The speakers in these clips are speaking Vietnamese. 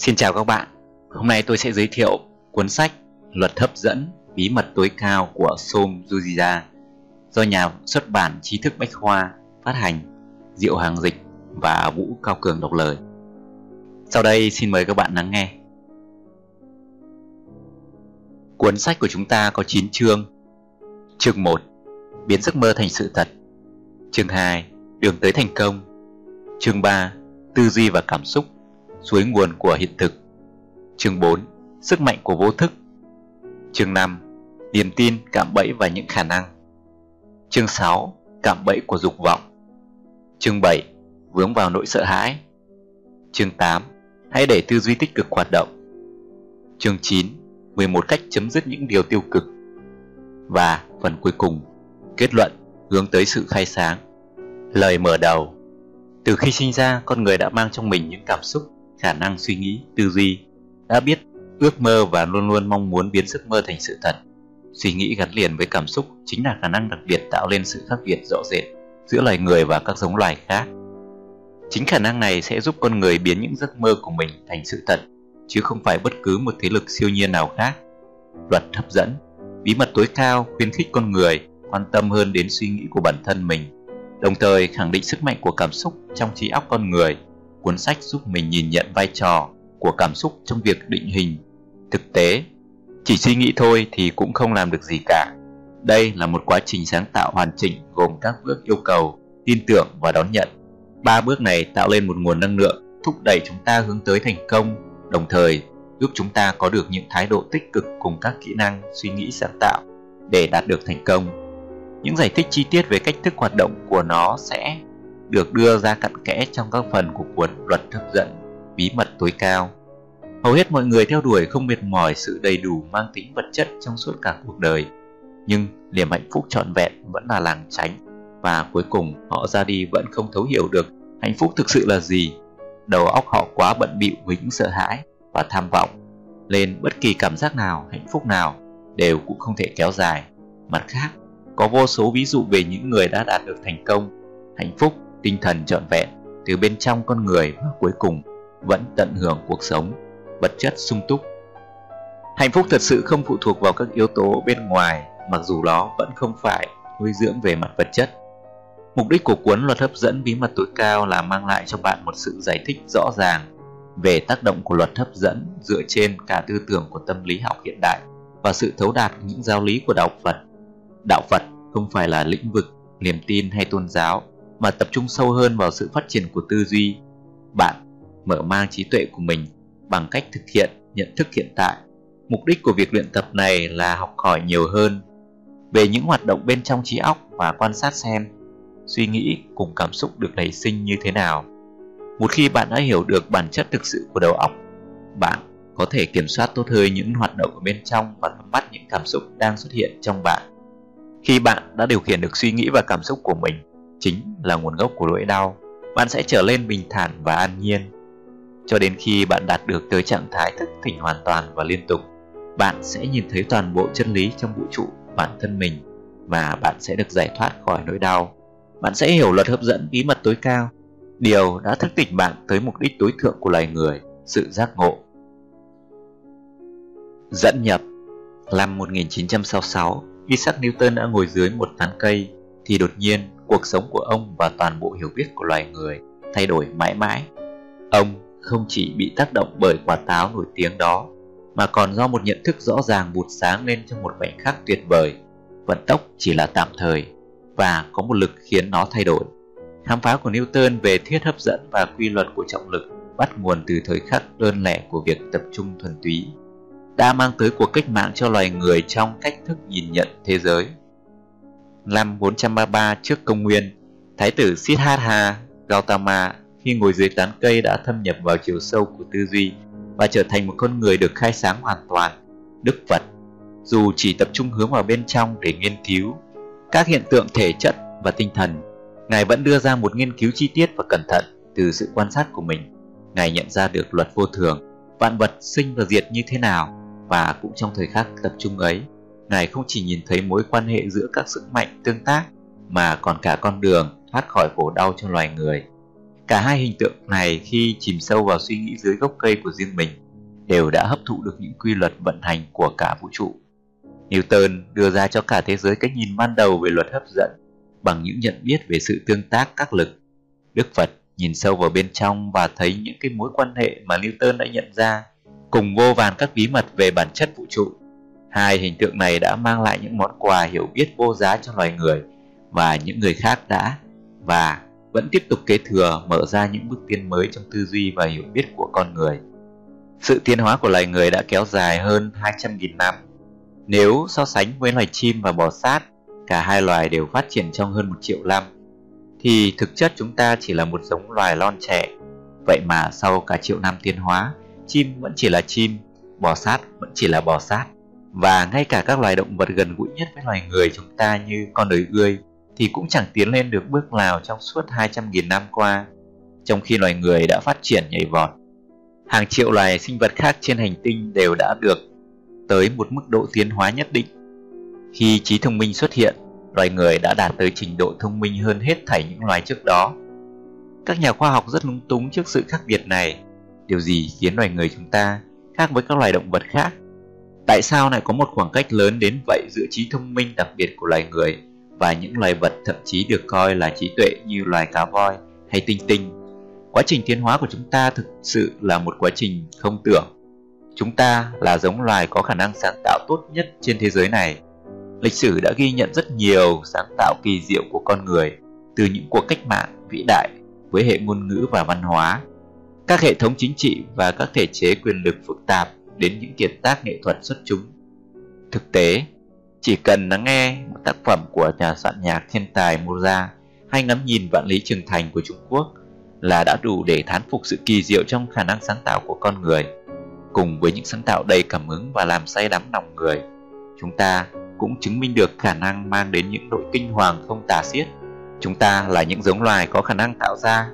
Xin chào các bạn. Hôm nay tôi sẽ giới thiệu cuốn sách Luật hấp dẫn, bí mật tối cao của Som Jujira do nhà xuất bản trí thức bách khoa phát hành, Diệu Hàng Dịch và Vũ Cao Cường đọc lời. Sau đây xin mời các bạn lắng nghe. Cuốn sách của chúng ta có 9 chương. Chương 1: Biến giấc mơ thành sự thật. Chương 2: Đường tới thành công. Chương 3: Tư duy và cảm xúc suối nguồn của hiện thực. Chương 4. Sức mạnh của vô thức. Chương 5. Niềm tin, cạm bẫy và những khả năng. Chương 6. Cạm bẫy của dục vọng. Chương 7. Vướng vào nỗi sợ hãi. Chương 8. Hãy để tư duy tích cực hoạt động. Chương 9. 11 cách chấm dứt những điều tiêu cực. Và phần cuối cùng, kết luận hướng tới sự khai sáng. Lời mở đầu Từ khi sinh ra, con người đã mang trong mình những cảm xúc, khả năng suy nghĩ, tư duy, đã biết ước mơ và luôn luôn mong muốn biến giấc mơ thành sự thật. Suy nghĩ gắn liền với cảm xúc chính là khả năng đặc biệt tạo lên sự khác biệt rõ rệt giữa loài người và các giống loài khác. Chính khả năng này sẽ giúp con người biến những giấc mơ của mình thành sự thật, chứ không phải bất cứ một thế lực siêu nhiên nào khác. Luật hấp dẫn, bí mật tối cao khuyến khích con người quan tâm hơn đến suy nghĩ của bản thân mình, đồng thời khẳng định sức mạnh của cảm xúc trong trí óc con người – cuốn sách giúp mình nhìn nhận vai trò của cảm xúc trong việc định hình. Thực tế, chỉ suy nghĩ thôi thì cũng không làm được gì cả. Đây là một quá trình sáng tạo hoàn chỉnh gồm các bước yêu cầu, tin tưởng và đón nhận. Ba bước này tạo lên một nguồn năng lượng, thúc đẩy chúng ta hướng tới thành công, đồng thời giúp chúng ta có được những thái độ tích cực cùng các kỹ năng suy nghĩ sáng tạo để đạt được thành công. Những giải thích chi tiết về cách thức hoạt động của nó sẽ được đưa ra cặn kẽ trong các phần của cuốn Luật hấp dẫn, bí mật tối cao. Hầu hết mọi người theo đuổi không mệt mỏi sự đầy đủ mang tính vật chất trong suốt cả cuộc đời, nhưng niềm hạnh phúc trọn vẹn vẫn là làng tránh và cuối cùng họ ra đi vẫn không thấu hiểu được hạnh phúc thực sự là gì. Đầu óc họ quá bận bịu với những sợ hãi và tham vọng, nên bất kỳ cảm giác nào, hạnh phúc nào đều cũng không thể kéo dài. Mặt khác, có vô số ví dụ về những người đã đạt được thành công, hạnh phúc tinh thần trọn vẹn từ bên trong con người và cuối cùng vẫn tận hưởng cuộc sống, vật chất sung túc hạnh phúc thật sự không phụ thuộc vào các yếu tố bên ngoài, mặc dù nó vẫn không phải nuôi dưỡng về mặt vật chất mục đích của cuốn luật hấp dẫn bí mật tối cao là mang lại cho bạn một sự giải thích rõ ràng về tác động của luật hấp dẫn dựa trên cả tư tưởng của tâm lý học hiện đại và sự thấu đạt những giáo lý của đạo Phật. Đạo Phật không phải là lĩnh vực niềm tin hay tôn giáo mà tập trung sâu hơn vào sự phát triển của tư duy. Bạn mở mang trí tuệ của mình bằng cách thực hiện nhận thức hiện tại. Mục đích của việc luyện tập này là học hỏi nhiều hơn về những hoạt động bên trong trí óc và quan sát xem suy nghĩ cùng cảm xúc được nảy sinh như thế nào. Một khi bạn đã hiểu được bản chất thực sự của đầu óc, bạn có thể kiểm soát tốt hơn những hoạt động ở bên trong và nắm bắt những cảm xúc đang xuất hiện trong bạn. Khi bạn đã điều khiển được suy nghĩ và cảm xúc của mình, chính là nguồn gốc của nỗi đau, bạn sẽ trở lên bình thản và an nhiên. Cho đến khi bạn đạt được tới trạng thái thức tỉnh hoàn toàn và liên tục, bạn sẽ nhìn thấy toàn bộ chân lý trong vũ trụ, bản thân mình, và bạn sẽ được giải thoát khỏi nỗi đau. Bạn sẽ hiểu luật hấp dẫn bí mật tối cao, điều đã thức tỉnh bạn tới mục đích tối thượng của loài người, sự giác ngộ. Dẫn nhập, năm 1966 Isaac Newton đã ngồi dưới một tán cây thì đột nhiên cuộc sống của ông và toàn bộ hiểu biết của loài người thay đổi mãi mãi. Ông không chỉ bị tác động bởi quả táo nổi tiếng đó, mà còn do một nhận thức rõ ràng bụt sáng lên trong một khoảnh khắc tuyệt vời. Vận tốc chỉ là tạm thời và có một lực khiến nó thay đổi. Khám phá của Newton về thuyết hấp dẫn và quy luật của trọng lực bắt nguồn từ thời khắc đơn lẻ của việc tập trung thuần túy đã mang tới cuộc cách mạng cho loài người trong cách thức nhìn nhận thế giới năm 433 trước công nguyên, Thái tử Siddhartha Gautama khi ngồi dưới tán cây đã thâm nhập vào chiều sâu của tư duy và trở thành một con người được khai sáng hoàn toàn. Đức Phật, dù chỉ tập trung hướng vào bên trong để nghiên cứu các hiện tượng thể chất và tinh thần, Ngài vẫn đưa ra một nghiên cứu chi tiết và cẩn thận từ sự quan sát của mình. Ngài nhận ra được luật vô thường, vạn vật sinh và diệt như thế nào và cũng trong thời khắc tập trung ấy, Ngài không chỉ nhìn thấy mối quan hệ giữa các sức mạnh tương tác, mà còn cả con đường thoát khỏi khổ đau cho loài người. Cả hai hình tượng này khi chìm sâu vào suy nghĩ dưới gốc cây của riêng mình, đều đã hấp thụ được những quy luật vận hành của cả vũ trụ. Newton đưa ra cho cả thế giới cách nhìn ban đầu về luật hấp dẫn bằng những nhận biết về sự tương tác các lực. Đức Phật nhìn sâu vào bên trong và thấy những cái mối quan hệ mà Newton đã nhận ra, cùng vô vàn các bí mật về bản chất vũ trụ. Hai hình tượng này đã mang lại những món quà hiểu biết vô giá cho loài người và những người khác đã và vẫn tiếp tục kế thừa mở ra những bước tiến mới trong tư duy và hiểu biết của con người. Sự tiến hóa của loài người đã kéo dài hơn 200.000 năm. Nếu so sánh với loài chim và bò sát, cả hai loài đều phát triển trong hơn một triệu năm, thì thực chất chúng ta chỉ là một giống loài lon trẻ. Vậy mà sau cả triệu năm tiến hóa, chim vẫn chỉ là chim, bò sát vẫn chỉ là bò sát. Và ngay cả các loài động vật gần gũi nhất với loài người chúng ta như con đời ươi thì cũng chẳng tiến lên được bước nào trong suốt 200.000 năm qua, trong khi loài người đã phát triển nhảy vọt. Hàng triệu loài sinh vật khác trên hành tinh đều đã được tới một mức độ tiến hóa nhất định. Khi trí thông minh xuất hiện, loài người đã đạt tới trình độ thông minh hơn hết thảy những loài trước đó. Các nhà khoa học rất lúng túng trước sự khác biệt này. Điều gì khiến loài người chúng ta khác với các loài động vật khác? Tại sao lại có một khoảng cách lớn đến vậy giữa trí thông minh đặc biệt của loài người và những loài vật thậm chí được coi là trí tuệ như loài cá voi hay tinh tinh? Quá trình tiến hóa của chúng ta thực sự là một quá trình không tưởng. Chúng ta là giống loài có khả năng sáng tạo tốt nhất trên thế giới này. Lịch sử đã ghi nhận rất nhiều sáng tạo kỳ diệu của con người, từ những cuộc cách mạng vĩ đại với hệ ngôn ngữ và văn hóa, các hệ thống chính trị và các thể chế quyền lực phức tạp đến những kiệt tác nghệ thuật xuất chúng. Thực tế, chỉ cần lắng nghe một tác phẩm của nhà soạn nhạc thiên tài Mozart hay ngắm nhìn vạn lý trường thành của Trung Quốc là đã đủ để thán phục sự kỳ diệu trong khả năng sáng tạo của con người. Cùng với những sáng tạo đầy cảm hứng và làm say đắm lòng người, chúng ta cũng chứng minh được khả năng mang đến những đội kinh hoàng không tả xiết. Chúng ta là những giống loài có khả năng tạo ra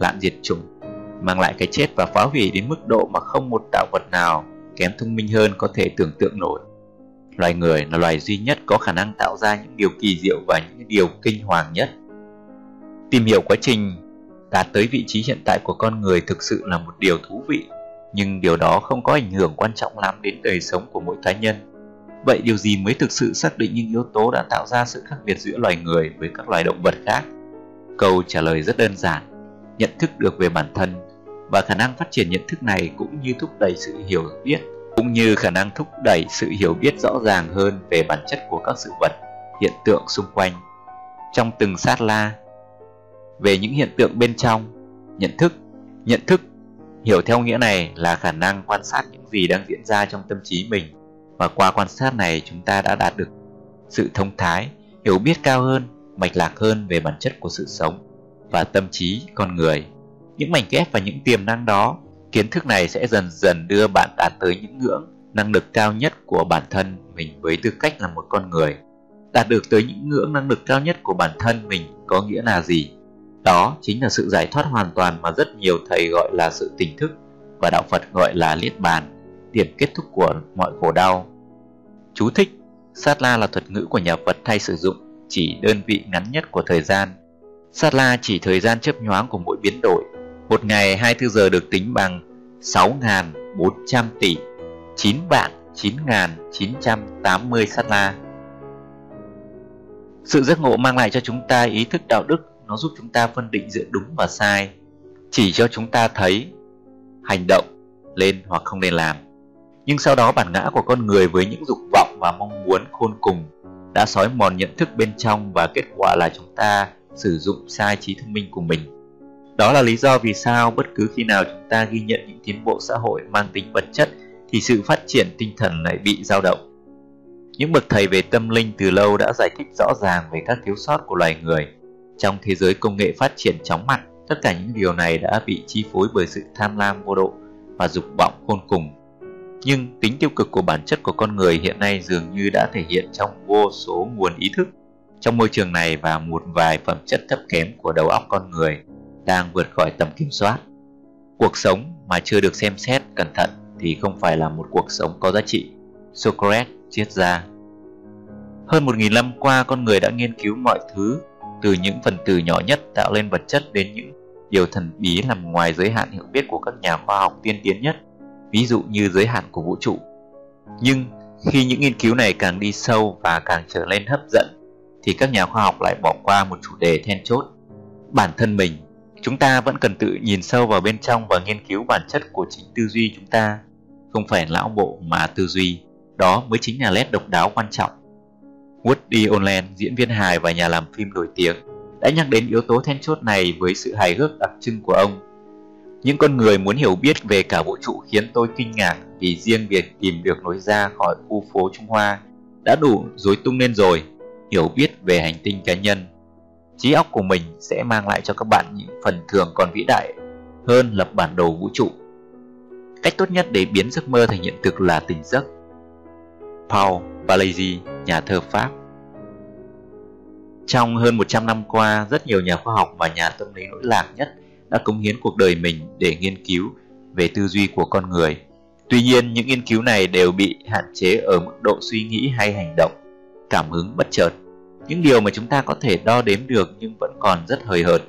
lạn diệt chủng, mang lại cái chết và phá hủy đến mức độ mà không một tạo vật nào kém thông minh hơn có thể tưởng tượng nổi. Loài người là loài duy nhất có khả năng tạo ra những điều kỳ diệu và những điều kinh hoàng nhất. Tìm hiểu quá trình đạt tới vị trí hiện tại của con người thực sự là một điều thú vị, nhưng điều đó không có ảnh hưởng quan trọng lắm đến đời sống của mỗi cá nhân. Vậy điều gì mới thực sự xác định những yếu tố đã tạo ra sự khác biệt giữa loài người với các loài động vật khác? Câu trả lời rất đơn giản, nhận thức được về bản thân và khả năng phát triển nhận thức này cũng như thúc đẩy sự hiểu biết cũng như khả năng thúc đẩy sự hiểu biết rõ ràng hơn về bản chất của các sự vật, hiện tượng xung quanh. Trong từng sát la, về những hiện tượng bên trong, nhận thức, nhận thức hiểu theo nghĩa này là khả năng quan sát những gì đang diễn ra trong tâm trí mình và qua quan sát này chúng ta đã đạt được sự thông thái, hiểu biết cao hơn, mạch lạc hơn về bản chất của sự sống và tâm trí con người. Những mảnh ghép và những tiềm năng đó, kiến thức này sẽ dần dần đưa bạn đạt tới những ngưỡng năng lực cao nhất của bản thân mình với tư cách là một con người. Đạt được tới những ngưỡng năng lực cao nhất của bản thân mình có nghĩa là gì? Đó chính là sự giải thoát hoàn toàn mà rất nhiều thầy gọi là sự tỉnh thức và đạo Phật gọi là niết bàn, điểm kết thúc của mọi khổ đau. Chú thích Sát la là thuật ngữ của nhà Phật thay sử dụng chỉ đơn vị ngắn nhất của thời gian. Sát la chỉ thời gian chớp nhoáng của mỗi biến đổi. Một ngày 24 giờ được tính bằng 6.400 tỷ 9 vạn 9.980 sát la. Sự giác ngộ mang lại cho chúng ta ý thức đạo đức, nó giúp chúng ta phân định giữa đúng và sai, chỉ cho chúng ta thấy, hành động lên hoặc không nên làm nhưng sau đó bản ngã của con người với những dục vọng và mong muốn khôn cùng đã sói mòn nhận thức bên trong và kết quả là chúng ta sử dụng sai trí thông minh của mình đó là lý do vì sao bất cứ khi nào chúng ta ghi nhận những tiến bộ xã hội mang tính vật chất thì sự phát triển tinh thần lại bị dao động những bậc thầy về tâm linh từ lâu đã giải thích rõ ràng về các thiếu sót của loài người trong thế giới công nghệ phát triển chóng mặt, tất cả những điều này đã bị chi phối bởi sự tham lam vô độ và dục vọng khôn cùng. Nhưng tính tiêu cực của bản chất của con người hiện nay dường như đã thể hiện trong vô số nguồn ý thức. Trong môi trường này và một vài phẩm chất thấp kém của đầu óc con người đang vượt khỏi tầm kiểm soát. Cuộc sống mà chưa được xem xét cẩn thận thì không phải là một cuộc sống có giá trị. Socrates triết ra. Hơn một nghìn năm qua con người đã nghiên cứu mọi thứ từ những phần tử nhỏ nhất tạo lên vật chất đến những điều thần bí nằm ngoài giới hạn hiểu biết của các nhà khoa học tiên tiến nhất, ví dụ như giới hạn của vũ trụ. Nhưng khi những nghiên cứu này càng đi sâu và càng trở nên hấp dẫn, thì các nhà khoa học lại bỏ qua một chủ đề then chốt. Bản thân mình, chúng ta vẫn cần tự nhìn sâu vào bên trong và nghiên cứu bản chất của chính tư duy chúng ta, không phải lão bộ mà tư duy. Đó mới chính là nét độc đáo quan trọng. Woody Allen, diễn viên hài và nhà làm phim nổi tiếng, đã nhắc đến yếu tố then chốt này với sự hài hước đặc trưng của ông. Những con người muốn hiểu biết về cả vũ trụ khiến tôi kinh ngạc vì riêng việc tìm được lối ra khỏi khu phố Trung Hoa đã đủ dối tung lên rồi. Hiểu biết về hành tinh cá nhân, trí óc của mình sẽ mang lại cho các bạn những phần thường còn vĩ đại hơn lập bản đồ vũ trụ. Cách tốt nhất để biến giấc mơ thành hiện thực là tỉnh giấc. Paul Valéry, nhà thơ Pháp Trong hơn 100 năm qua, rất nhiều nhà khoa học và nhà tâm lý nổi lạc nhất đã cống hiến cuộc đời mình để nghiên cứu về tư duy của con người. Tuy nhiên, những nghiên cứu này đều bị hạn chế ở mức độ suy nghĩ hay hành động, cảm hứng bất chợt. Những điều mà chúng ta có thể đo đếm được nhưng vẫn còn rất hời hợt.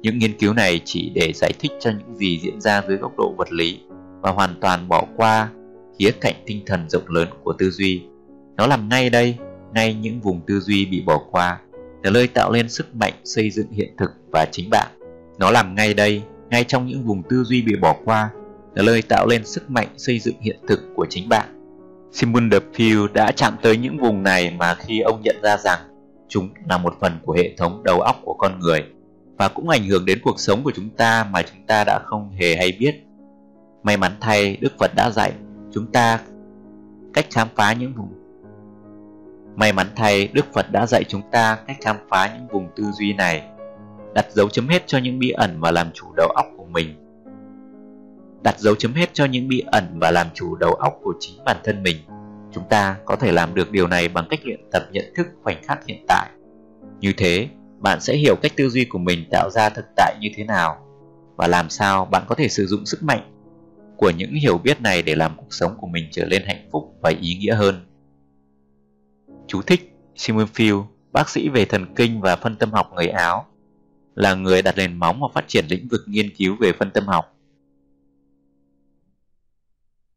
Những nghiên cứu này chỉ để giải thích cho những gì diễn ra dưới góc độ vật lý và hoàn toàn bỏ qua khía cạnh tinh thần rộng lớn của tư duy. Nó làm ngay đây, ngay những vùng tư duy bị bỏ qua, là nơi tạo lên sức mạnh xây dựng hiện thực và chính bạn. Nó làm ngay đây, ngay trong những vùng tư duy bị bỏ qua, là nơi tạo lên sức mạnh xây dựng hiện thực của chính bạn. Simon de Pew đã chạm tới những vùng này mà khi ông nhận ra rằng chúng là một phần của hệ thống đầu óc của con người và cũng ảnh hưởng đến cuộc sống của chúng ta mà chúng ta đã không hề hay biết. May mắn thay, Đức Phật đã dạy chúng ta cách khám phá những vùng May mắn thay, Đức Phật đã dạy chúng ta cách khám phá những vùng tư duy này, đặt dấu chấm hết cho những bí ẩn và làm chủ đầu óc của mình. Đặt dấu chấm hết cho những bí ẩn và làm chủ đầu óc của chính bản thân mình. Chúng ta có thể làm được điều này bằng cách luyện tập nhận thức khoảnh khắc hiện tại. Như thế, bạn sẽ hiểu cách tư duy của mình tạo ra thực tại như thế nào và làm sao bạn có thể sử dụng sức mạnh của những hiểu biết này để làm cuộc sống của mình trở nên hạnh phúc và ý nghĩa hơn. Chú thích Simon Field, bác sĩ về thần kinh và phân tâm học người Áo, là người đặt nền móng và phát triển lĩnh vực nghiên cứu về phân tâm học